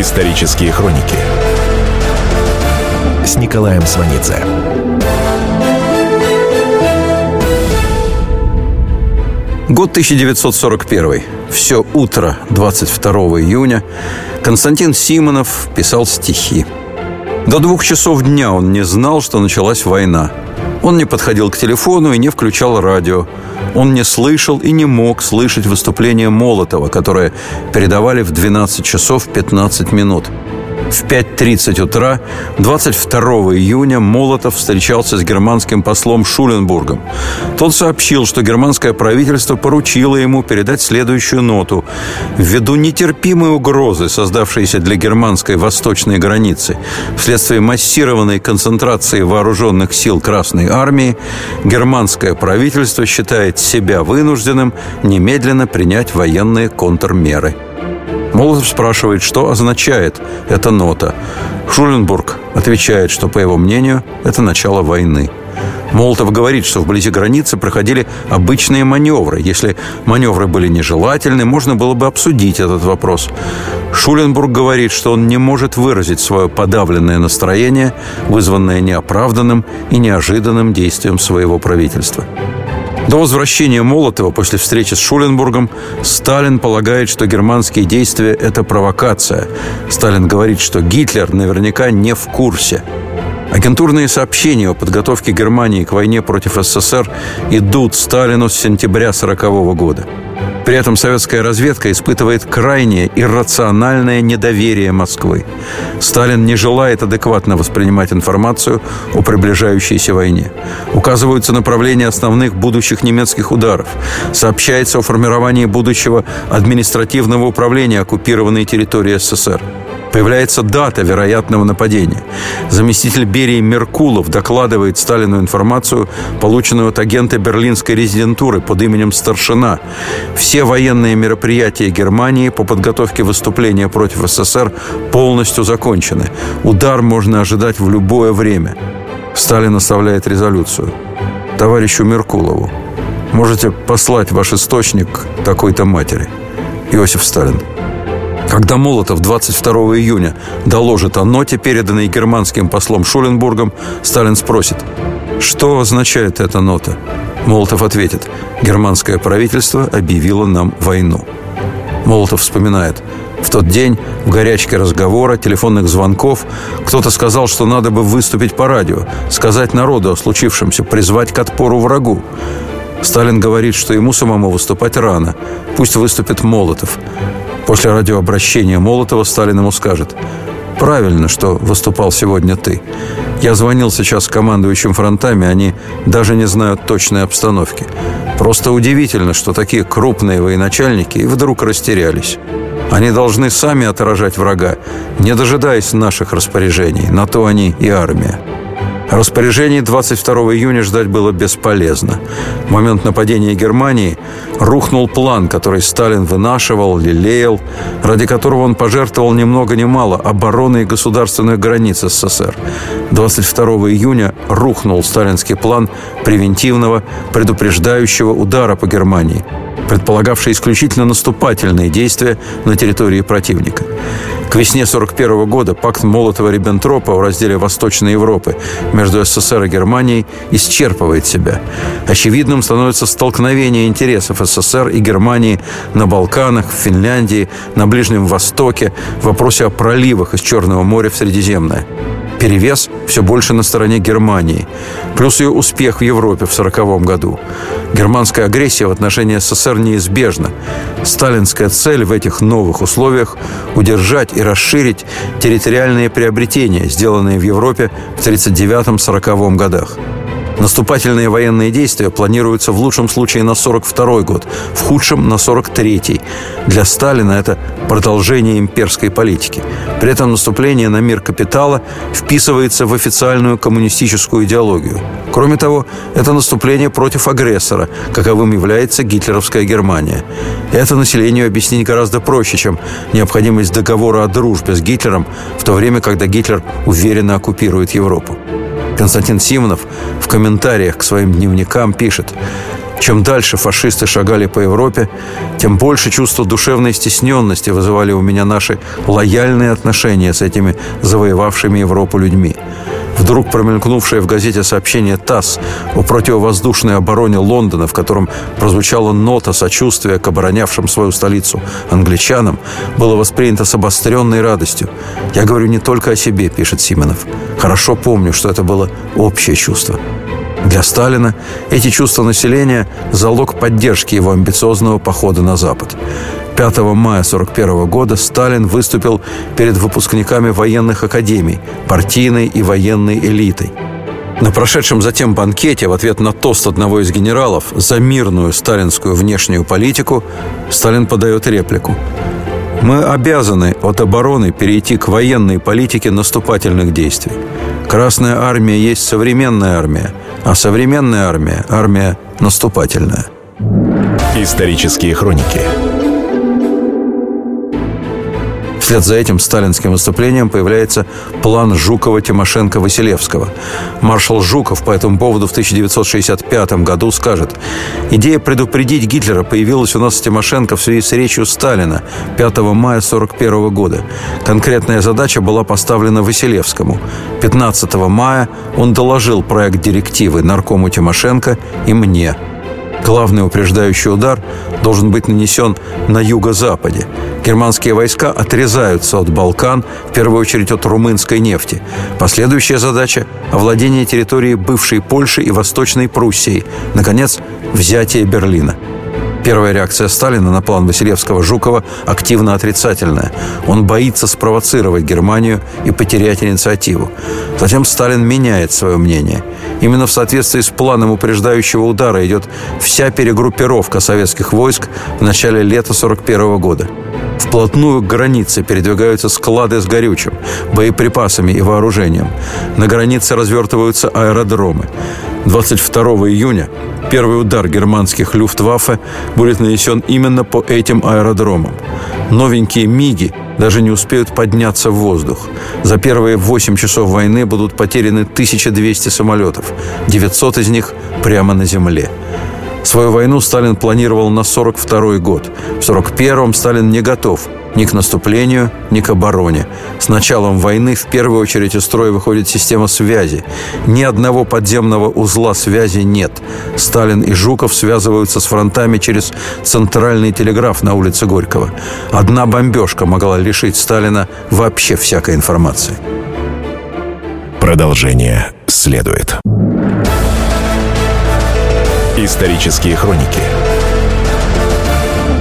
Исторические хроники с Николаем Сванидзе. Год 1941. Все утро 22 июня Константин Симонов писал стихи. До двух часов дня он не знал, что началась война. Он не подходил к телефону и не включал радио. Он не слышал и не мог слышать выступление Молотова, которое передавали в 12 часов 15 минут – в 5.30 утра 22 июня Молотов встречался с германским послом Шуленбургом. Тот сообщил, что германское правительство поручило ему передать следующую ноту. Ввиду нетерпимой угрозы, создавшейся для германской восточной границы, вследствие массированной концентрации вооруженных сил Красной Армии, германское правительство считает себя вынужденным немедленно принять военные контрмеры. Молотов спрашивает, что означает эта нота. Шуленбург отвечает, что, по его мнению, это начало войны. Молотов говорит, что вблизи границы проходили обычные маневры. Если маневры были нежелательны, можно было бы обсудить этот вопрос. Шуленбург говорит, что он не может выразить свое подавленное настроение, вызванное неоправданным и неожиданным действием своего правительства. До возвращения Молотова после встречи с Шуленбургом Сталин полагает, что германские действия – это провокация. Сталин говорит, что Гитлер наверняка не в курсе. Агентурные сообщения о подготовке Германии к войне против СССР идут Сталину с сентября 1940 года. При этом советская разведка испытывает крайнее иррациональное недоверие Москвы. Сталин не желает адекватно воспринимать информацию о приближающейся войне. Указываются направления основных будущих немецких ударов. Сообщается о формировании будущего административного управления оккупированной территории СССР. Появляется дата вероятного нападения. Заместитель Берии Меркулов докладывает Сталину информацию, полученную от агента берлинской резидентуры под именем Старшина. Все военные мероприятия Германии по подготовке выступления против СССР полностью закончены. Удар можно ожидать в любое время. Сталин оставляет резолюцию. Товарищу Меркулову, можете послать ваш источник такой-то матери. Иосиф Сталин. Когда Молотов 22 июня доложит о ноте, переданной германским послом Шуленбургом, Сталин спросит, что означает эта нота? Молотов ответит, германское правительство объявило нам войну. Молотов вспоминает, в тот день в горячке разговора, телефонных звонков кто-то сказал, что надо бы выступить по радио, сказать народу о случившемся, призвать к отпору врагу. Сталин говорит, что ему самому выступать рано. Пусть выступит Молотов. После радиообращения Молотова Сталин ему скажет «Правильно, что выступал сегодня ты. Я звонил сейчас командующим фронтами, они даже не знают точной обстановки. Просто удивительно, что такие крупные военачальники вдруг растерялись». Они должны сами отражать врага, не дожидаясь наших распоряжений. На то они и армия. Распоряжений 22 июня ждать было бесполезно. В момент нападения Германии рухнул план, который Сталин вынашивал, лелеял, ради которого он пожертвовал ни много ни мало обороной государственных границ СССР. 22 июня рухнул сталинский план превентивного, предупреждающего удара по Германии, предполагавший исключительно наступательные действия на территории противника. К весне 1941 года пакт Молотова-Риббентропа в разделе Восточной Европы между СССР и Германией исчерпывает себя. Очевидным становится столкновение интересов СССР и Германии на Балканах, в Финляндии, на Ближнем Востоке, в вопросе о проливах из Черного моря в Средиземное перевес все больше на стороне Германии, плюс ее успех в Европе в 1940 году. Германская агрессия в отношении СССР неизбежна. Сталинская цель в этих новых условиях – удержать и расширить территориальные приобретения, сделанные в Европе в 1939-1940 годах. Наступательные военные действия планируются в лучшем случае на 42 год, в худшем – на 43-й. Для Сталина это продолжение имперской политики. При этом наступление на мир капитала вписывается в официальную коммунистическую идеологию. Кроме того, это наступление против агрессора, каковым является гитлеровская Германия. Это населению объяснить гораздо проще, чем необходимость договора о дружбе с Гитлером, в то время, когда Гитлер уверенно оккупирует Европу. Константин Симонов в комментариях к своим дневникам пишет Чем дальше фашисты шагали по Европе, тем больше чувства душевной стесненности вызывали у меня наши лояльные отношения с этими завоевавшими Европу людьми. Вдруг промелькнувшее в газете сообщение ТАСС о противовоздушной обороне Лондона, в котором прозвучала нота сочувствия к оборонявшим свою столицу англичанам, было воспринято с обостренной радостью. «Я говорю не только о себе», — пишет Сименов. «Хорошо помню, что это было общее чувство». Для Сталина эти чувства населения – залог поддержки его амбициозного похода на Запад. 5 мая 1941 года Сталин выступил перед выпускниками военных академий, партийной и военной элитой. На прошедшем затем банкете в ответ на тост одного из генералов за мирную сталинскую внешнюю политику Сталин подает реплику. Мы обязаны от обороны перейти к военной политике наступательных действий. Красная армия есть современная армия, а современная армия – армия наступательная. Исторические хроники Вслед за этим сталинским выступлением появляется план Жукова-Тимошенко-Василевского. Маршал Жуков по этому поводу в 1965 году скажет «Идея предупредить Гитлера появилась у нас с Тимошенко в связи с речью Сталина 5 мая 1941 года. Конкретная задача была поставлена Василевскому. 15 мая он доложил проект директивы наркому Тимошенко и мне – Главный упреждающий удар должен быть нанесен на юго-западе. Германские войска отрезаются от Балкан, в первую очередь от румынской нефти. Последующая задача – овладение территорией бывшей Польши и Восточной Пруссии. Наконец, взятие Берлина – Первая реакция Сталина на план Василевского-Жукова активно отрицательная. Он боится спровоцировать Германию и потерять инициативу. Затем Сталин меняет свое мнение. Именно в соответствии с планом упреждающего удара идет вся перегруппировка советских войск в начале лета 1941 года. Вплотную к границе передвигаются склады с горючим, боеприпасами и вооружением. На границе развертываются аэродромы. 22 июня первый удар германских люфтваффе будет нанесен именно по этим аэродромам. Новенькие МИГи даже не успеют подняться в воздух. За первые 8 часов войны будут потеряны 1200 самолетов, 900 из них прямо на земле. Свою войну Сталин планировал на 42 год. В 41-м Сталин не готов ни к наступлению, ни к обороне. С началом войны в первую очередь из строя выходит система связи. Ни одного подземного узла связи нет. Сталин и Жуков связываются с фронтами через центральный телеграф на улице Горького. Одна бомбежка могла лишить Сталина вообще всякой информации. Продолжение следует. Исторические хроники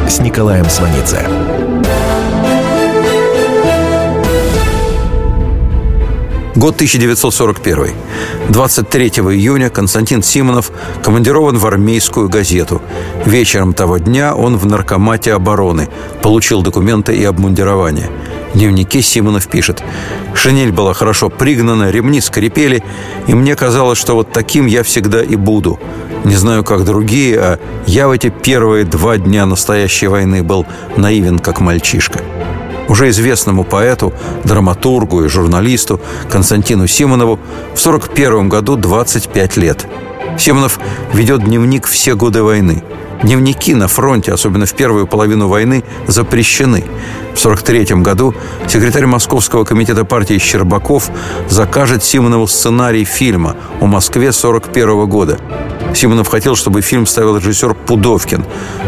с Николаем Сванидзе. Год 1941. 23 июня Константин Симонов командирован в армейскую газету. Вечером того дня он в наркомате обороны. Получил документы и обмундирование. В дневнике Симонов пишет. «Шинель была хорошо пригнана, ремни скрипели, и мне казалось, что вот таким я всегда и буду. Не знаю, как другие, а я в эти первые два дня настоящей войны был наивен, как мальчишка». Уже известному поэту, драматургу и журналисту Константину Симонову в 1941 году 25 лет. Симонов ведет дневник все годы войны. Дневники на фронте, особенно в первую половину войны, запрещены. В 1943 году секретарь Московского комитета партии Щербаков закажет Симонову сценарий фильма о Москве 1941 года. Симонов хотел, чтобы фильм ставил режиссер Пудовкин.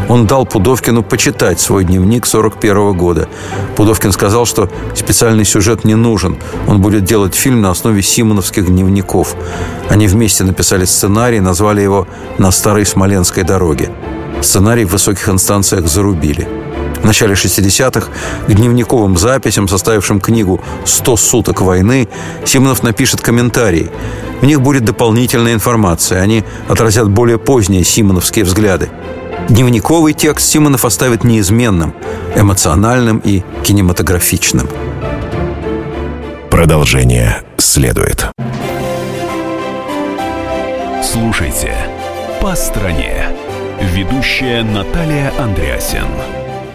Он дал Пудовкину почитать свой дневник 41 года. Пудовкин сказал, что специальный сюжет не нужен. Он будет делать фильм на основе симоновских дневников. Они вместе написали сценарий, назвали его «На старой Смоленской дороге». Сценарий в высоких инстанциях зарубили. В начале 60-х к дневниковым записям, составившим книгу «100 суток войны», Симонов напишет комментарии. В них будет дополнительная информация. Они отразят более поздние симоновские взгляды. Дневниковый текст Симонов оставит неизменным, эмоциональным и кинематографичным. Продолжение следует. Слушайте «По стране». Ведущая Наталья Андреасен.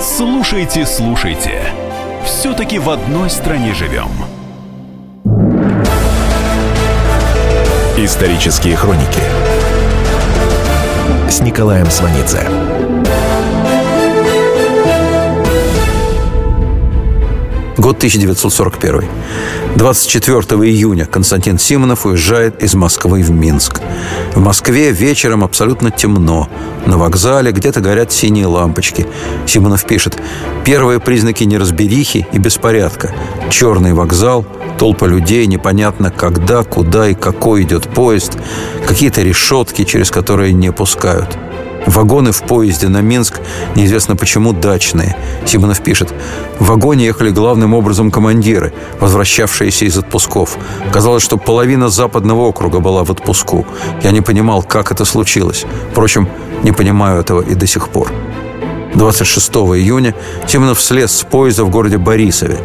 Слушайте, слушайте. Все-таки в одной стране живем. Исторические хроники с Николаем Сванидзе. Год 1941. 24 июня Константин Симонов уезжает из Москвы в Минск. В Москве вечером абсолютно темно. На вокзале где-то горят синие лампочки. Симонов пишет «Первые признаки неразберихи и беспорядка. Черный вокзал, толпа людей, непонятно когда, куда и какой идет поезд, какие-то решетки, через которые не пускают». Вагоны в поезде на Минск неизвестно почему дачные. Симонов пишет. В вагоне ехали главным образом командиры, возвращавшиеся из отпусков. Казалось, что половина западного округа была в отпуску. Я не понимал, как это случилось. Впрочем, не понимаю этого и до сих пор. 26 июня Симонов слез с поезда в городе Борисове.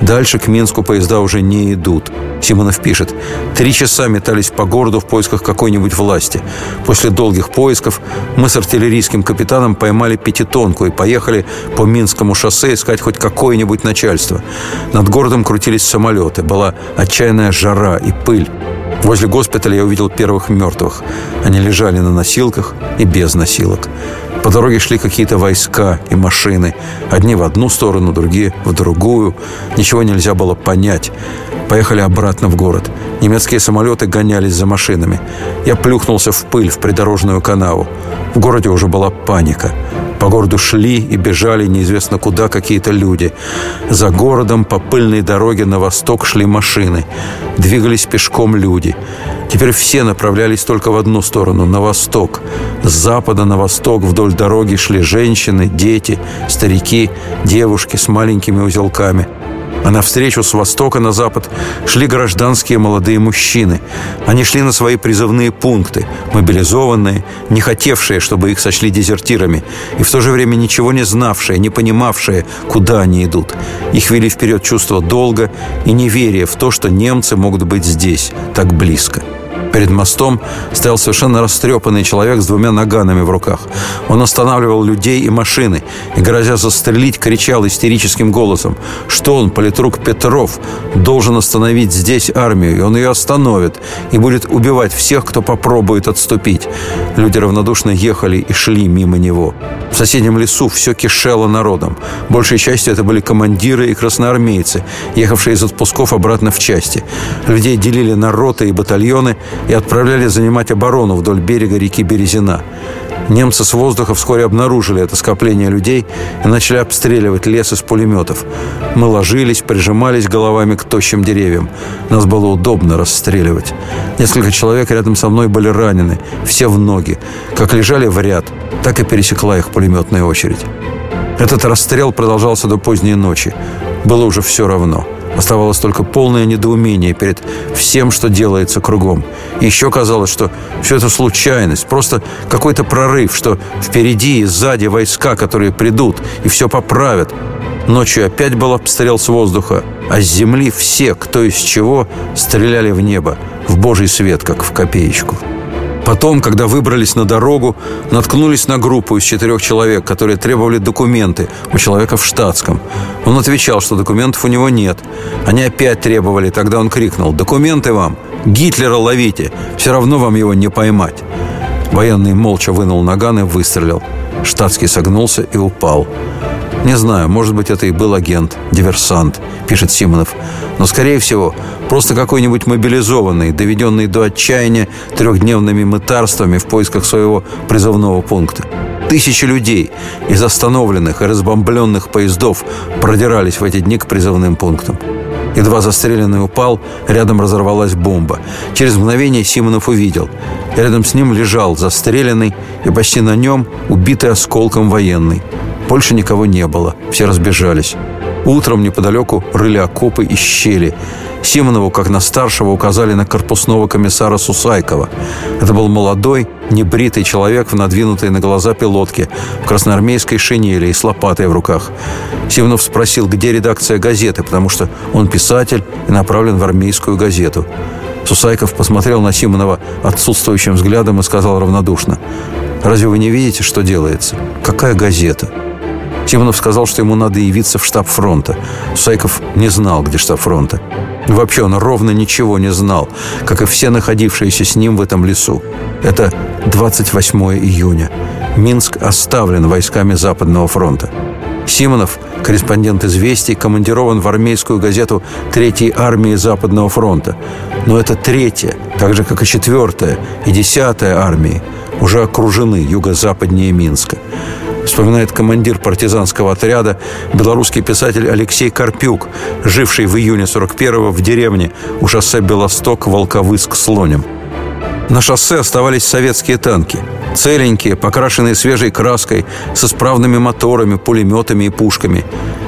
Дальше к Минску поезда уже не идут. Симонов пишет, «Три часа метались по городу в поисках какой-нибудь власти. После долгих поисков мы с артиллерийским капитаном поймали пятитонку и поехали по Минскому шоссе искать хоть какое-нибудь начальство. Над городом крутились самолеты, была отчаянная жара и пыль. Возле госпиталя я увидел первых мертвых. Они лежали на носилках и без носилок. По дороге шли какие-то войска и машины. Одни в одну сторону, другие в другую. Ничего нельзя было понять. Поехали обратно в город. Немецкие самолеты гонялись за машинами. Я плюхнулся в пыль в придорожную канаву. В городе уже была паника. По городу шли и бежали неизвестно куда какие-то люди. За городом по пыльной дороге на восток шли машины. Двигались пешком люди. Теперь все направлялись только в одну сторону, на восток. С запада на восток вдоль дороги шли женщины, дети, старики, девушки с маленькими узелками – а навстречу с востока на запад шли гражданские молодые мужчины. Они шли на свои призывные пункты, мобилизованные, не хотевшие, чтобы их сочли дезертирами, и в то же время ничего не знавшие, не понимавшие, куда они идут. Их вели вперед чувство долга и неверие в то, что немцы могут быть здесь, так близко. Перед мостом стоял совершенно растрепанный человек с двумя наганами в руках. Он останавливал людей и машины и, грозя застрелить, кричал истерическим голосом, что он, политрук Петров, должен остановить здесь армию, и он ее остановит, и будет убивать всех, кто попробует отступить. Люди равнодушно ехали и шли мимо него. В соседнем лесу все кишело народом. Большей частью это были командиры и красноармейцы, ехавшие из отпусков обратно в части. Людей делили на роты и батальоны и отправляли занимать оборону вдоль берега реки Березина. Немцы с воздуха вскоре обнаружили это скопление людей и начали обстреливать лес из пулеметов. Мы ложились, прижимались головами к тощим деревьям. Нас было удобно расстреливать. Несколько человек рядом со мной были ранены, все в ноги. Как лежали в ряд, так и пересекла их пулеметная очередь. Этот расстрел продолжался до поздней ночи. Было уже все равно – Оставалось только полное недоумение перед всем, что делается кругом. И еще казалось, что все это случайность, просто какой-то прорыв, что впереди и сзади войска, которые придут и все поправят. Ночью опять был обстрел с воздуха, а с земли все, кто из чего, стреляли в небо, в божий свет, как в копеечку. Потом, когда выбрались на дорогу, наткнулись на группу из четырех человек, которые требовали документы у человека в штатском. Он отвечал, что документов у него нет. Они опять требовали, тогда он крикнул «Документы вам! Гитлера ловите! Все равно вам его не поймать!» Военный молча вынул наган и выстрелил. Штатский согнулся и упал. Не знаю, может быть, это и был агент, диверсант, пишет Симонов. Но, скорее всего, просто какой-нибудь мобилизованный, доведенный до отчаяния трехдневными мытарствами в поисках своего призывного пункта. Тысячи людей из остановленных и разбомбленных поездов продирались в эти дни к призывным пунктам. Едва застреленный упал, рядом разорвалась бомба. Через мгновение Симонов увидел. Рядом с ним лежал застреленный и почти на нем убитый осколком военный. Больше никого не было, все разбежались. Утром неподалеку рыли окопы и щели. Симонову, как на старшего, указали на корпусного комиссара Сусайкова. Это был молодой, небритый человек в надвинутой на глаза пилотке, в красноармейской шинели и с лопатой в руках. Симонов спросил, где редакция газеты, потому что он писатель и направлен в армейскую газету. Сусайков посмотрел на Симонова отсутствующим взглядом и сказал равнодушно, «Разве вы не видите, что делается? Какая газета?» Симонов сказал, что ему надо явиться в штаб фронта. Сусайков не знал, где штаб фронта. Вообще он ровно ничего не знал, как и все находившиеся с ним в этом лесу. Это 28 июня. Минск оставлен войсками Западного фронта. Симонов, корреспондент «Известий», командирован в армейскую газету Третьей армии Западного фронта. Но это третья, так же, как и четвертая и десятая армии, уже окружены юго-западнее Минска вспоминает командир партизанского отряда, белорусский писатель Алексей Карпюк, живший в июне 41-го в деревне у шоссе Белосток-Волковыск-Слонем. На шоссе оставались советские танки. Целенькие, покрашенные свежей краской, с исправными моторами, пулеметами и пушками.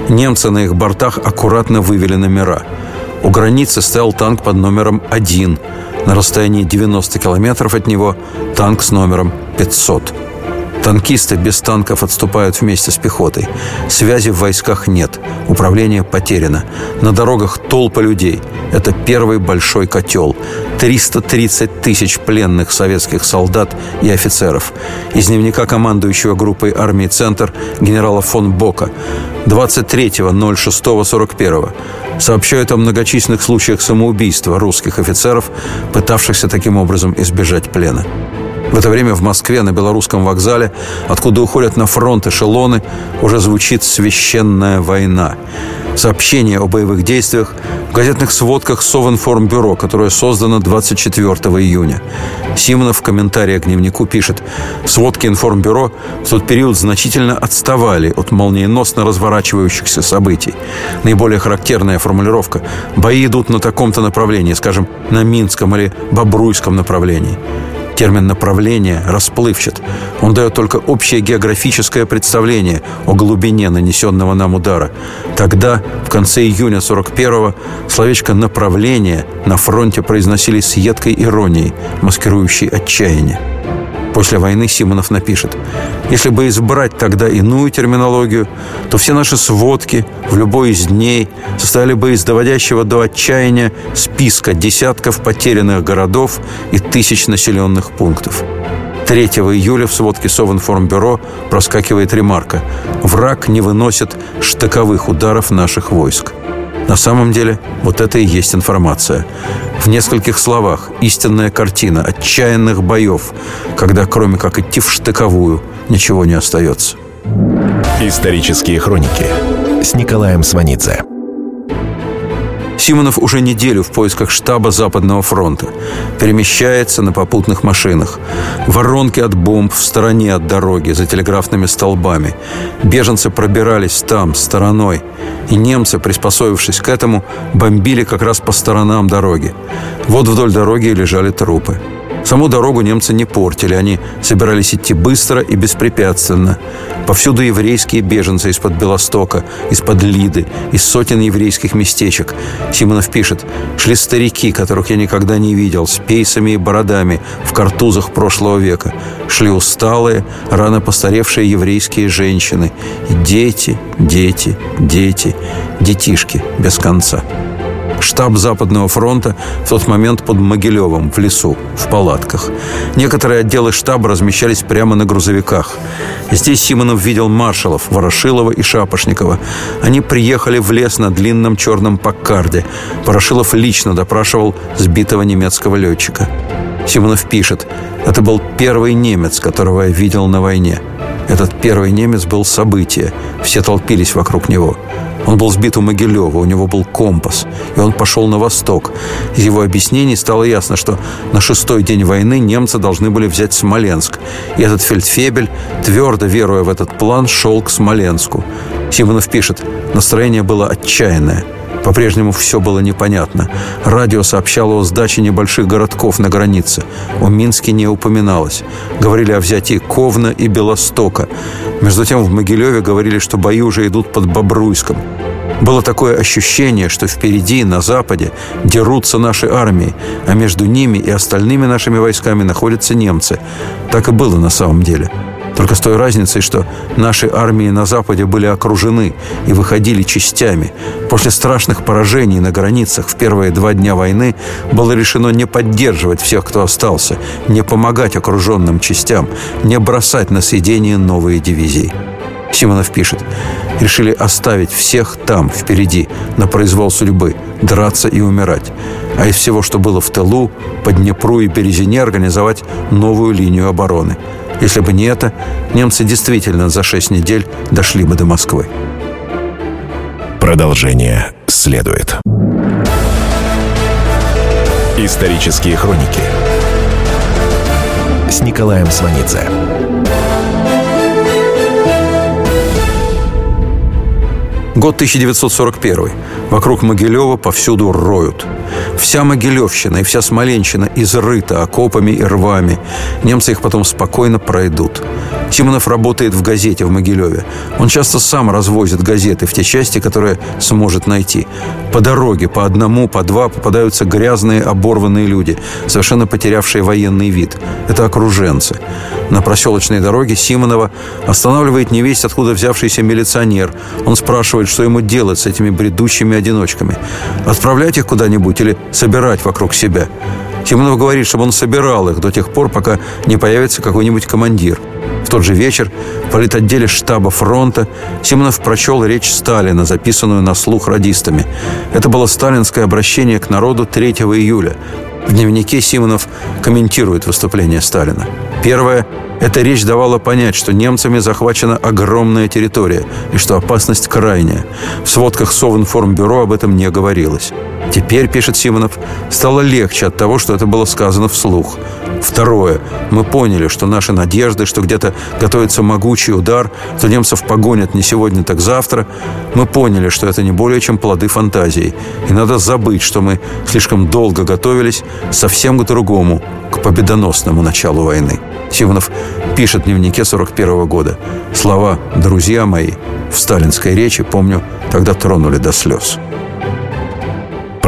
Немцы на их бортах аккуратно вывели номера. У границы стоял танк под номером 1. На расстоянии 90 километров от него танк с номером 500. Танкисты без танков отступают вместе с пехотой. Связи в войсках нет. Управление потеряно. На дорогах толпа людей. Это первый большой котел. 330 тысяч пленных советских солдат и офицеров. Из дневника командующего группой армии «Центр» генерала фон Бока 23.06.41 сообщают о многочисленных случаях самоубийства русских офицеров, пытавшихся таким образом избежать плена. В это время в Москве на белорусском вокзале, откуда уходят на фронт эшелоны, уже звучит священная война. Сообщение о боевых действиях в газетных сводках Совинформбюро, которое создано 24 июня. Симонов в комментариях к дневнику пишет, сводки информбюро в тот период значительно отставали от молниеносно разворачивающихся событий. Наиболее характерная формулировка «бои идут на таком-то направлении», скажем, на Минском или Бобруйском направлении. Термин «направление» расплывчат. Он дает только общее географическое представление о глубине нанесенного нам удара. Тогда, в конце июня 41-го, словечко «направление» на фронте произносили с едкой иронией, маскирующей отчаяние. После войны Симонов напишет, если бы избрать тогда иную терминологию, то все наши сводки в любой из дней состояли бы из доводящего до отчаяния списка десятков потерянных городов и тысяч населенных пунктов. 3 июля в сводке Совинформбюро проскакивает ремарка «Враг не выносит штыковых ударов наших войск». На самом деле, вот это и есть информация. В нескольких словах истинная картина отчаянных боев, когда кроме как идти в штыковую, ничего не остается. Исторические хроники с Николаем Сванидзе. Симонов уже неделю в поисках штаба Западного фронта. Перемещается на попутных машинах. Воронки от бомб в стороне от дороги, за телеграфными столбами. Беженцы пробирались там, стороной. И немцы, приспособившись к этому, бомбили как раз по сторонам дороги. Вот вдоль дороги лежали трупы. Саму дорогу немцы не портили, они собирались идти быстро и беспрепятственно. Повсюду еврейские беженцы из-под Белостока, из-под Лиды, из сотен еврейских местечек. Симонов пишет, шли старики, которых я никогда не видел, с пейсами и бородами в картузах прошлого века. Шли усталые, рано постаревшие еврейские женщины. И дети, дети, дети, детишки без конца штаб Западного фронта в тот момент под Могилевым, в лесу, в палатках. Некоторые отделы штаба размещались прямо на грузовиках. Здесь Симонов видел маршалов Ворошилова и Шапошникова. Они приехали в лес на длинном черном Паккарде. Ворошилов лично допрашивал сбитого немецкого летчика. Симонов пишет, это был первый немец, которого я видел на войне. Этот первый немец был событие. Все толпились вокруг него. Он был сбит у Могилева, у него был компас, и он пошел на восток. Из его объяснений стало ясно, что на шестой день войны немцы должны были взять Смоленск. И этот фельдфебель, твердо веруя в этот план, шел к Смоленску. Симонов пишет, настроение было отчаянное – по-прежнему все было непонятно. Радио сообщало о сдаче небольших городков на границе. О Минске не упоминалось. Говорили о взятии Ковна и Белостока. Между тем в Могилеве говорили, что бои уже идут под Бобруйском. Было такое ощущение, что впереди, на западе, дерутся наши армии, а между ними и остальными нашими войсками находятся немцы. Так и было на самом деле. Только с той разницей, что наши армии на Западе были окружены и выходили частями. После страшных поражений на границах в первые два дня войны было решено не поддерживать всех, кто остался, не помогать окруженным частям, не бросать на съедение новые дивизии. Симонов пишет, решили оставить всех там, впереди, на произвол судьбы, драться и умирать. А из всего, что было в тылу, по Днепру и Березине организовать новую линию обороны. Если бы не это, немцы действительно за шесть недель дошли бы до Москвы. Продолжение следует. Исторические хроники с Николаем Сванидзе. Год 1941. Вокруг Могилева повсюду роют. Вся Могилевщина и вся Смоленщина изрыта окопами и рвами. Немцы их потом спокойно пройдут. Симонов работает в газете в Могилеве. Он часто сам развозит газеты в те части, которые сможет найти. По дороге по одному, по два попадаются грязные, оборванные люди, совершенно потерявшие военный вид. Это окруженцы. На проселочной дороге Симонова останавливает невесть, откуда взявшийся милиционер. Он спрашивает, что ему делать с этими бредущими одиночками. Отправлять их куда-нибудь или собирать вокруг себя? Симонов говорит, чтобы он собирал их до тех пор, пока не появится какой-нибудь командир. В тот же вечер в политотделе штаба фронта Симонов прочел речь Сталина, записанную на слух радистами. Это было сталинское обращение к народу 3 июля. В дневнике Симонов комментирует выступление Сталина. Первое – эта речь давала понять, что немцами захвачена огромная территория и что опасность крайняя. В сводках Совинформбюро об этом не говорилось. Теперь, пишет Симонов, стало легче от того, что это было сказано вслух. Второе. Мы поняли, что наши надежды, что где-то готовится могучий удар, что немцев погонят не сегодня, так завтра. Мы поняли, что это не более чем плоды фантазии. И надо забыть, что мы слишком долго готовились совсем к другому, к победоносному началу войны. Симонов пишет в дневнике 41 года. Слова «друзья мои» в сталинской речи, помню, тогда тронули до слез.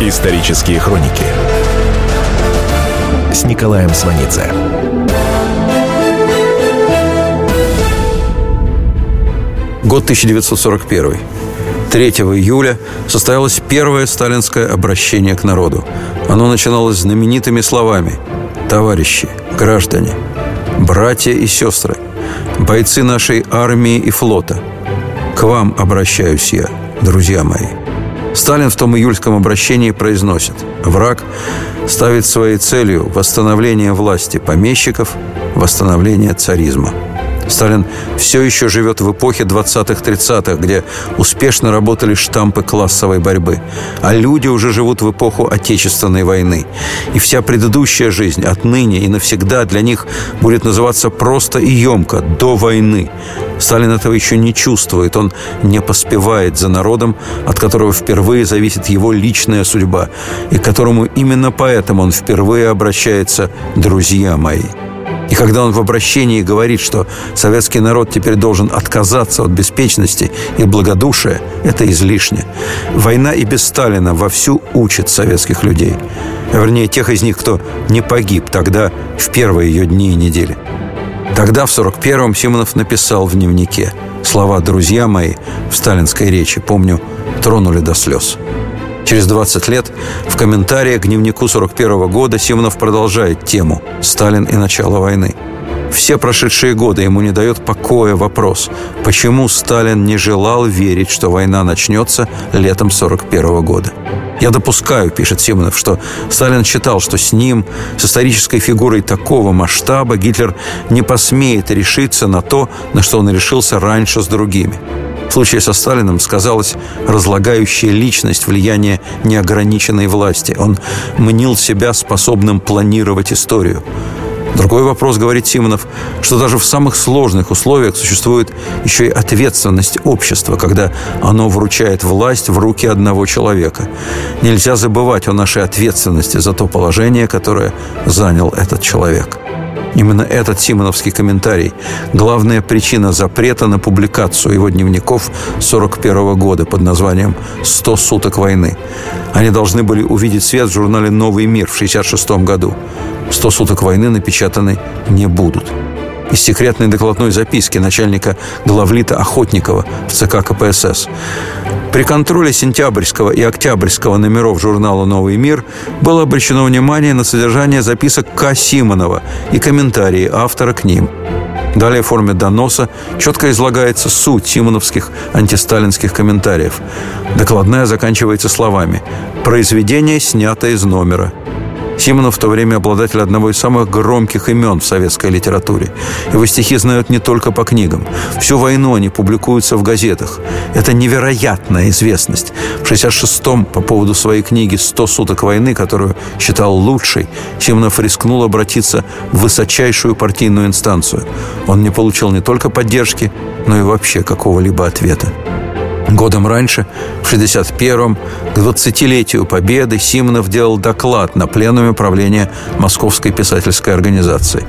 Исторические хроники с Николаем Сванидзе. Год 1941. 3 июля состоялось первое сталинское обращение к народу. Оно начиналось знаменитыми словами «Товарищи, граждане, братья и сестры, бойцы нашей армии и флота, к вам обращаюсь я, друзья мои». Сталин в том июльском обращении произносит «Враг ставит своей целью восстановление власти помещиков, восстановление царизма». Сталин все еще живет в эпохе 20-30-х, где успешно работали штампы классовой борьбы. А люди уже живут в эпоху Отечественной войны. И вся предыдущая жизнь отныне и навсегда для них будет называться просто и емко «до войны». Сталин этого еще не чувствует, он не поспевает за народом, от которого впервые зависит его личная судьба, и к которому именно поэтому он впервые обращается «друзья мои». И когда он в обращении говорит, что советский народ теперь должен отказаться от беспечности и благодушия, это излишне. Война и без Сталина вовсю учит советских людей. Вернее, тех из них, кто не погиб тогда, в первые ее дни и недели. Тогда, в 41-м, Симонов написал в дневнике слова «друзья мои» в сталинской речи, помню, тронули до слез. Через 20 лет в комментариях к дневнику 41 года Симонов продолжает тему «Сталин и начало войны». Все прошедшие годы ему не дает покоя вопрос, почему Сталин не желал верить, что война начнется летом 41 года. Я допускаю, пишет Симонов, что Сталин считал, что с ним, с исторической фигурой такого масштаба, Гитлер не посмеет решиться на то, на что он решился раньше с другими. В случае со Сталиным сказалась разлагающая личность влияние неограниченной власти. Он мнил себя способным планировать историю. Другой вопрос, говорит Симонов, что даже в самых сложных условиях существует еще и ответственность общества, когда оно вручает власть в руки одного человека. Нельзя забывать о нашей ответственности за то положение, которое занял этот человек. Именно этот симоновский комментарий – главная причина запрета на публикацию его дневников 1941 года под названием «100 суток войны». Они должны были увидеть свет в журнале «Новый мир» в 1966 году. «100 суток войны» напечатаны не будут из секретной докладной записки начальника главлита Охотникова в ЦК КПСС. При контроле сентябрьского и октябрьского номеров журнала «Новый мир» было обращено внимание на содержание записок К. Симонова и комментарии автора к ним. Далее в форме доноса четко излагается суть симоновских антисталинских комментариев. Докладная заканчивается словами «Произведение снято из номера». Симонов в то время обладатель одного из самых громких имен в советской литературе. Его стихи знают не только по книгам. Всю войну они публикуются в газетах. Это невероятная известность. В 66-м по поводу своей книги «100 суток войны», которую считал лучшей, Симонов рискнул обратиться в высочайшую партийную инстанцию. Он не получил не только поддержки, но и вообще какого-либо ответа. Годом раньше, в 61-м, к 20-летию Победы, Симонов делал доклад на пленуме правления Московской писательской организации.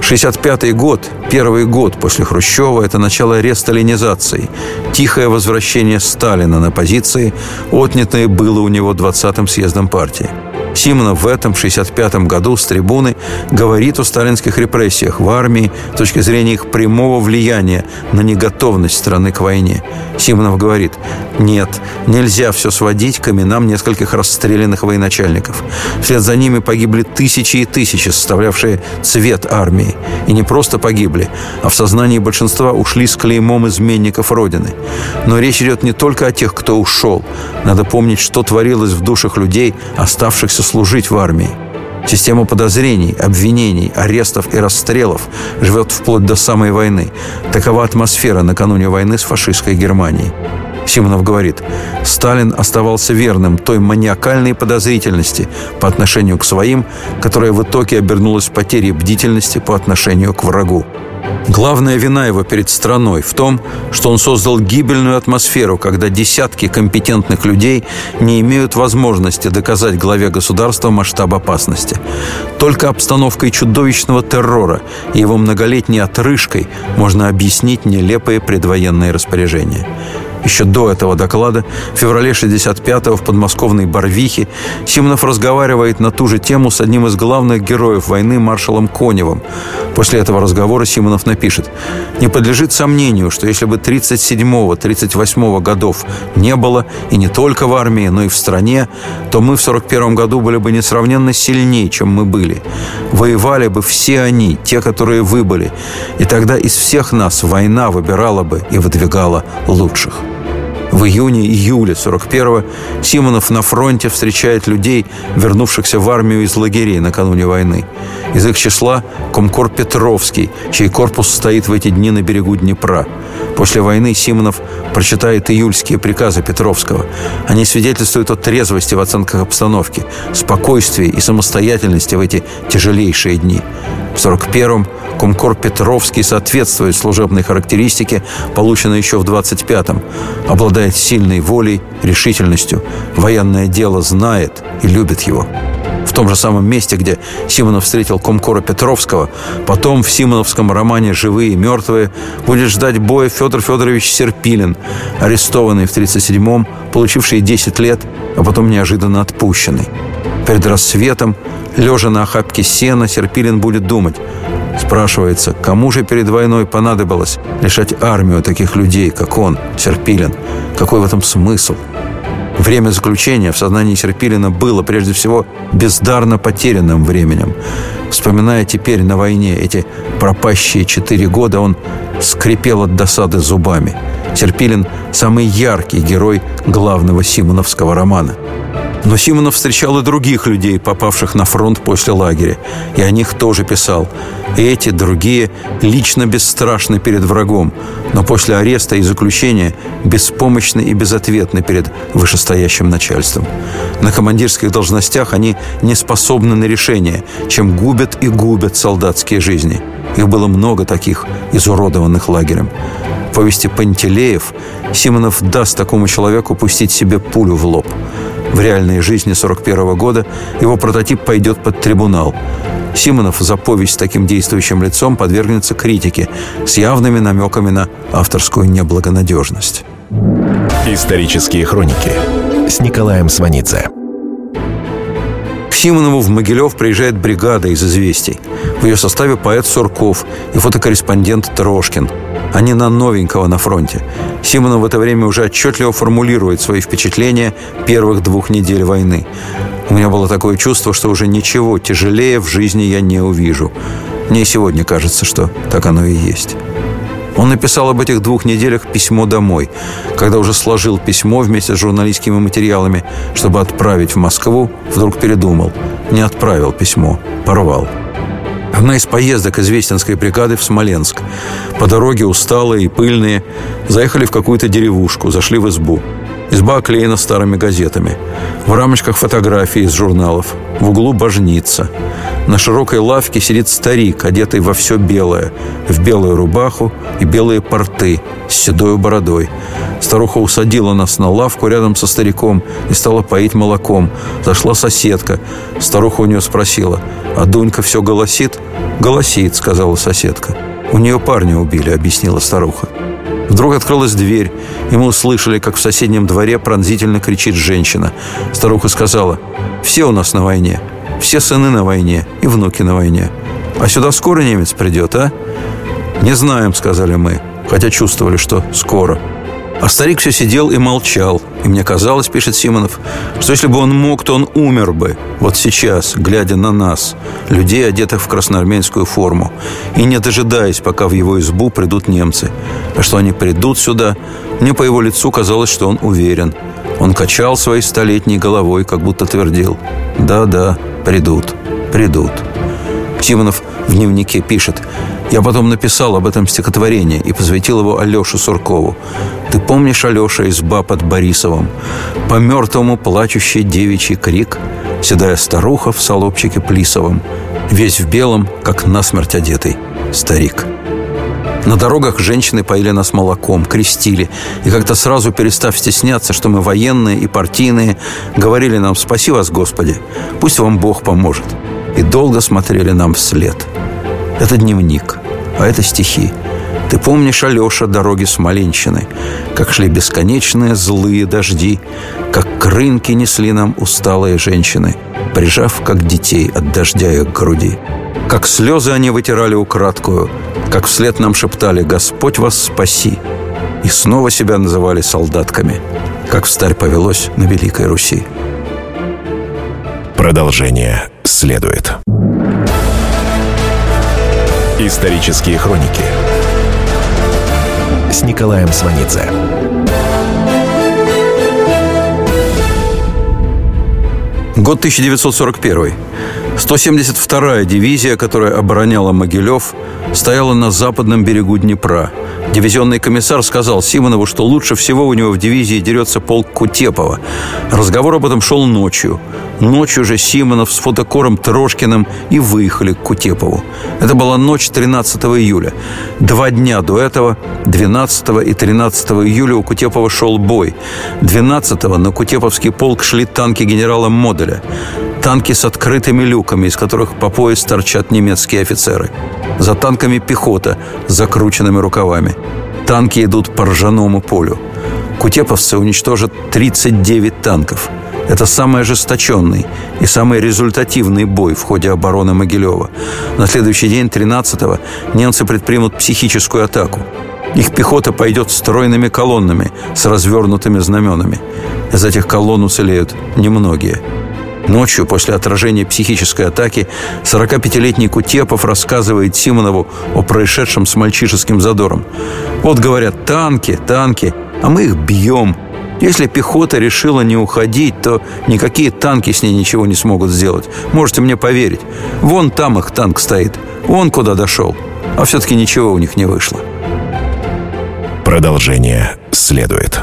65-й год, первый год после Хрущева, это начало ресталинизации, тихое возвращение Сталина на позиции, отнятые было у него 20-м съездом партии. Симонов в этом 65 году с трибуны говорит о сталинских репрессиях в армии с точки зрения их прямого влияния на неготовность страны к войне. Симонов говорит, нет, нельзя все сводить к именам нескольких расстрелянных военачальников. Вслед за ними погибли тысячи и тысячи, составлявшие цвет армии. И не просто погибли, а в сознании большинства ушли с клеймом изменников Родины. Но речь идет не только о тех, кто ушел. Надо помнить, что творилось в душах людей, оставшихся служить в армии. Система подозрений, обвинений, арестов и расстрелов живет вплоть до самой войны. Такова атмосфера накануне войны с фашистской Германией. Симонов говорит, Сталин оставался верным той маниакальной подозрительности по отношению к своим, которая в итоге обернулась потерей бдительности по отношению к врагу. Главная вина его перед страной в том, что он создал гибельную атмосферу, когда десятки компетентных людей не имеют возможности доказать главе государства масштаб опасности. Только обстановкой чудовищного террора и его многолетней отрыжкой можно объяснить нелепые предвоенные распоряжения. Еще до этого доклада, в феврале 65-го в подмосковной Барвихе, Симонов разговаривает на ту же тему с одним из главных героев войны маршалом Коневым. После этого разговора Симонов напишет «Не подлежит сомнению, что если бы 37-38 годов не было, и не только в армии, но и в стране, то мы в 41 году были бы несравненно сильнее, чем мы были. Воевали бы все они, те, которые выбыли, и тогда из всех нас война выбирала бы и выдвигала лучших». В июне-июле 41-го Симонов на фронте встречает людей, вернувшихся в армию из лагерей накануне войны. Из их числа Комкор Петровский, чей корпус стоит в эти дни на берегу Днепра. После войны Симонов прочитает июльские приказы Петровского. Они свидетельствуют о трезвости в оценках обстановки, спокойствии и самостоятельности в эти тяжелейшие дни. В 41-м Комкор Петровский соответствует служебной характеристике, полученной еще в 25-м. Обладает сильной волей, решительностью. Военное дело знает и любит его. В том же самом месте, где Симонов встретил Комкора Петровского, потом в симоновском романе «Живые и мертвые» будет ждать боя Федор Федорович Серпилин, арестованный в 1937-м, получивший 10 лет, а потом неожиданно отпущенный. Перед рассветом, лежа на охапке сена, Серпилин будет думать – Спрашивается, кому же перед войной понадобилось лишать армию таких людей, как он, Серпилин? Какой в этом смысл? Время заключения в сознании Серпилина было, прежде всего, бездарно потерянным временем. Вспоминая теперь на войне эти пропащие четыре года, он скрипел от досады зубами. Серпилин – самый яркий герой главного симоновского романа. Но Симонов встречал и других людей, попавших на фронт после лагеря. И о них тоже писал. Эти, другие, лично бесстрашны перед врагом, но после ареста и заключения беспомощны и безответны перед вышестоящим начальством. На командирских должностях они не способны на решение, чем губят и губят солдатские жизни. Их было много таких, изуродованных лагерем. В повести «Пантелеев» Симонов даст такому человеку пустить себе пулю в лоб – в реальной жизни 41 года его прототип пойдет под трибунал. Симонов за повесть с таким действующим лицом подвергнется критике с явными намеками на авторскую неблагонадежность. Исторические хроники с Николаем Сванидзе. Симонову в Могилев приезжает бригада из «Известий». В ее составе поэт Сурков и фотокорреспондент Трошкин – они на новенького на фронте. Симонов в это время уже отчетливо формулирует свои впечатления первых двух недель войны. У меня было такое чувство, что уже ничего тяжелее в жизни я не увижу. Мне сегодня кажется, что так оно и есть. Он написал об этих двух неделях письмо домой. Когда уже сложил письмо вместе с журналистскими материалами, чтобы отправить в Москву, вдруг передумал. Не отправил письмо, порвал. Одна из поездок из Вестинской бригады в Смоленск. По дороге усталые и пыльные заехали в какую-то деревушку, зашли в избу. Изба оклеена старыми газетами. В рамочках фотографии из журналов. В углу божница. На широкой лавке сидит старик, одетый во все белое. В белую рубаху и белые порты с седой бородой. Старуха усадила нас на лавку рядом со стариком и стала поить молоком. Зашла соседка. Старуха у нее спросила, а Дунька все голосит? «Голосит», — сказала соседка. «У нее парня убили», — объяснила старуха. Вдруг открылась дверь, и мы услышали, как в соседнем дворе пронзительно кричит женщина. Старуха сказала, «Все у нас на войне, все сыны на войне и внуки на войне. А сюда скоро немец придет, а?» «Не знаем», — сказали мы, хотя чувствовали, что скоро. А старик все сидел и молчал. И мне казалось, пишет Симонов, что если бы он мог, то он умер бы. Вот сейчас, глядя на нас, людей, одетых в красноармейскую форму, и не дожидаясь, пока в его избу придут немцы. А что они придут сюда, мне по его лицу казалось, что он уверен. Он качал своей столетней головой, как будто твердил «Да-да, придут, придут». Симонов в дневнике пишет я потом написал об этом стихотворение и посвятил его Алёше Суркову. Ты помнишь, Алёша, изба под Борисовым? По мертвому плачущий девичий крик, седая старуха в солобчике плисовом, весь в белом, как насмерть одетый старик. На дорогах женщины поили нас молоком, крестили. И как-то сразу перестав стесняться, что мы военные и партийные, говорили нам «Спаси вас, Господи! Пусть вам Бог поможет!» Долго смотрели нам вслед – это дневник, а это стихи. Ты помнишь, Алеша, дороги Смоленщины, Как шли бесконечные злые дожди, Как к рынке несли нам усталые женщины, Прижав, как детей, от дождя их к груди. Как слезы они вытирали украдкую, Как вслед нам шептали «Господь вас спаси!» И снова себя называли солдатками, Как в старь повелось на Великой Руси. Продолжение следует. Исторические хроники с Николаем Сванидзе. Год 1941. 172-я дивизия, которая обороняла Могилев, стояла на западном берегу Днепра. Дивизионный комиссар сказал Симонову, что лучше всего у него в дивизии дерется полк Кутепова. Разговор об этом шел ночью. Ночью же Симонов с фотокором Трошкиным и выехали к Кутепову. Это была ночь 13 июля. Два дня до этого, 12 и 13 июля у Кутепова шел бой. 12 на Кутеповский полк шли танки генерала Моделя. Танки с открытыми люками, из которых по пояс торчат немецкие офицеры. За танками пехота с закрученными рукавами. Танки идут по ржаному полю. Кутеповцы уничтожат 39 танков. Это самый ожесточенный и самый результативный бой в ходе обороны Могилева. На следующий день, 13-го, немцы предпримут психическую атаку. Их пехота пойдет стройными колоннами с развернутыми знаменами. Из этих колонн уцелеют немногие – Ночью, после отражения психической атаки, 45-летний Кутепов рассказывает Симонову о происшедшем с мальчишеским задором. «Вот, говорят, танки, танки, а мы их бьем. Если пехота решила не уходить, то никакие танки с ней ничего не смогут сделать. Можете мне поверить. Вон там их танк стоит. Вон куда дошел. А все-таки ничего у них не вышло. Продолжение следует.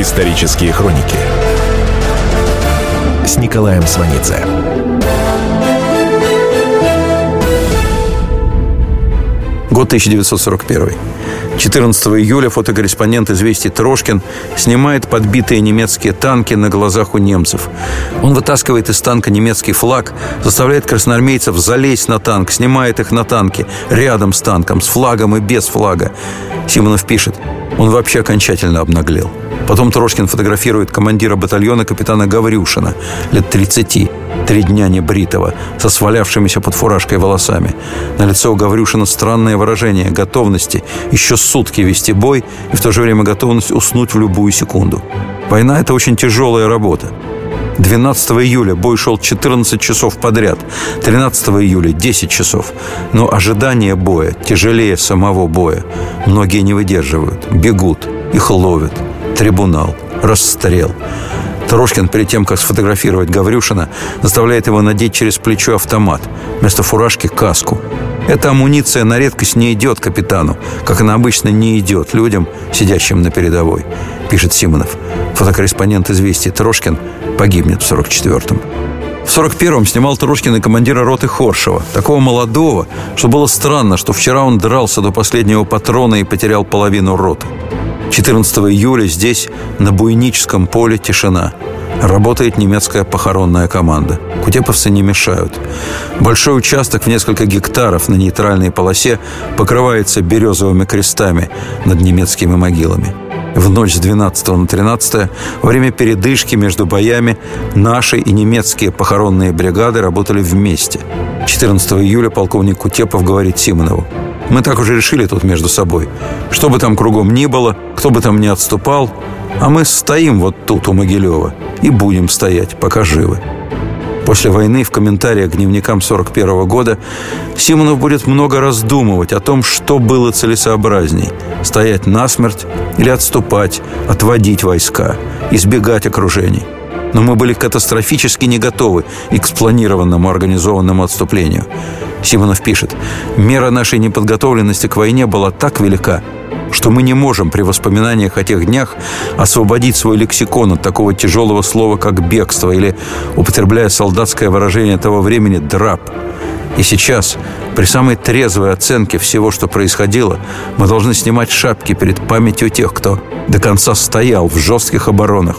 Исторические хроники с Николаем Сванидзе. Год 1941. 14 июля фотокорреспондент «Известий» Трошкин снимает подбитые немецкие танки на глазах у немцев. Он вытаскивает из танка немецкий флаг, заставляет красноармейцев залезть на танк, снимает их на танке, рядом с танком, с флагом и без флага. Симонов пишет, он вообще окончательно обнаглел. Потом Трошкин фотографирует командира батальона капитана Гаврюшина, лет 30, три дня небритого, со свалявшимися под фуражкой волосами. На лицо у Гаврюшина странное выражение готовности еще сутки вести бой и в то же время готовность уснуть в любую секунду. Война – это очень тяжелая работа. 12 июля бой шел 14 часов подряд, 13 июля 10 часов. Но ожидание боя тяжелее самого боя. Многие не выдерживают, бегут, их ловят. Трибунал, расстрел. Трошкин, перед тем, как сфотографировать Гаврюшина, заставляет его надеть через плечо автомат, вместо фуражки – каску. Эта амуниция на редкость не идет капитану, как она обычно не идет людям, сидящим на передовой, пишет Симонов. Фотокорреспондент «Известий» Трошкин погибнет в 44-м. В 41-м снимал Трошкин и командира роты Хоршева, такого молодого, что было странно, что вчера он дрался до последнего патрона и потерял половину роты. 14 июля здесь, на Буйническом поле, тишина. Работает немецкая похоронная команда. Кутеповцы не мешают. Большой участок в несколько гектаров на нейтральной полосе покрывается березовыми крестами над немецкими могилами. В ночь с 12 на 13 во время передышки между боями наши и немецкие похоронные бригады работали вместе. 14 июля полковник Кутепов говорит Симонову мы так уже решили тут между собой. Что бы там кругом ни было, кто бы там ни отступал, а мы стоим вот тут у Могилева и будем стоять, пока живы. После войны в комментариях к дневникам 41 года Симонов будет много раздумывать о том, что было целесообразней – стоять насмерть или отступать, отводить войска, избегать окружений. Но мы были катастрофически не готовы к спланированному организованному отступлению. Симонов пишет, «Мера нашей неподготовленности к войне была так велика, что мы не можем при воспоминаниях о тех днях освободить свой лексикон от такого тяжелого слова, как бегство, или, употребляя солдатское выражение того времени, драп. И сейчас, при самой трезвой оценке всего, что происходило, мы должны снимать шапки перед памятью тех, кто до конца стоял в жестких оборонах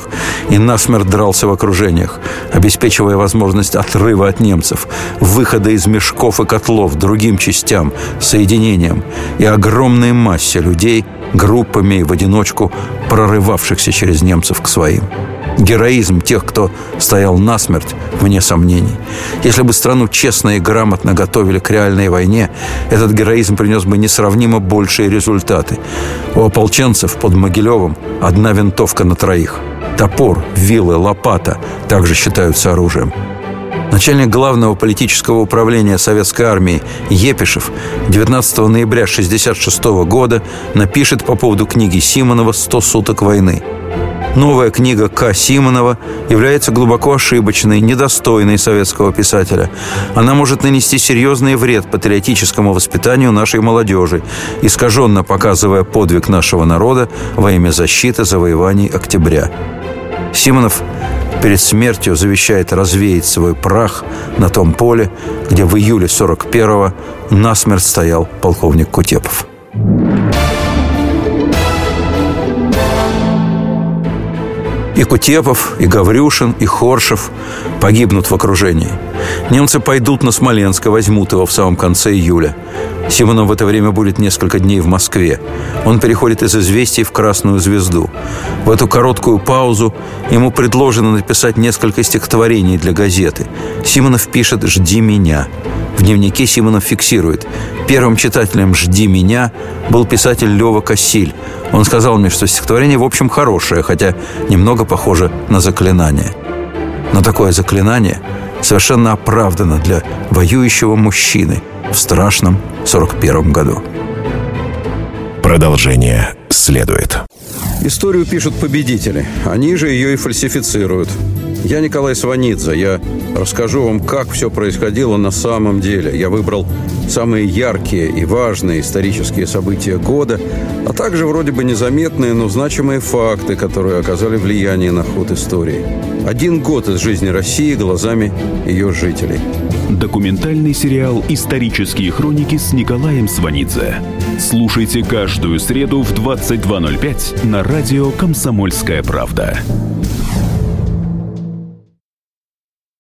и насмерть дрался в окружениях, обеспечивая возможность отрыва от немцев, выхода из мешков и котлов другим частям, соединениям и огромной массе людей, группами и в одиночку прорывавшихся через немцев к своим. Героизм тех, кто стоял насмерть, вне сомнений. Если бы страну честно и грамотно готовили к реальной войне, этот героизм принес бы несравнимо большие результаты. У ополченцев под Могилевым одна винтовка на троих. Топор, вилы, лопата также считаются оружием. Начальник главного политического управления Советской армии Епишев 19 ноября 1966 года напишет по поводу книги Симонова «100 суток войны». Новая книга К. Симонова является глубоко ошибочной, недостойной советского писателя. Она может нанести серьезный вред патриотическому воспитанию нашей молодежи, искаженно показывая подвиг нашего народа во имя защиты завоеваний октября. Симонов перед смертью завещает развеять свой прах на том поле, где в июле 41-го насмерть стоял полковник Кутепов. И Кутепов, и Гаврюшин, и Хоршев погибнут в окружении. Немцы пойдут на Смоленск и возьмут его в самом конце июля. Симонов в это время будет несколько дней в Москве. Он переходит из «Известий» в «Красную звезду». В эту короткую паузу ему предложено написать несколько стихотворений для газеты. Симонов пишет «Жди меня». В дневнике Симонов фиксирует. Первым читателем «Жди меня» был писатель Лева Кассиль. Он сказал мне, что стихотворение в общем хорошее, хотя немного похоже на заклинание. Но такое заклинание совершенно оправдано для воюющего мужчины в страшном 41 году. Продолжение следует. Историю пишут победители. Они же ее и фальсифицируют. Я Николай Сванидзе. Я расскажу вам, как все происходило на самом деле. Я выбрал самые яркие и важные исторические события года, а также вроде бы незаметные, но значимые факты, которые оказали влияние на ход истории. Один год из жизни России глазами ее жителей. Документальный сериал «Исторические хроники» с Николаем Сванидзе. Слушайте каждую среду в 22.05 на радио «Комсомольская правда».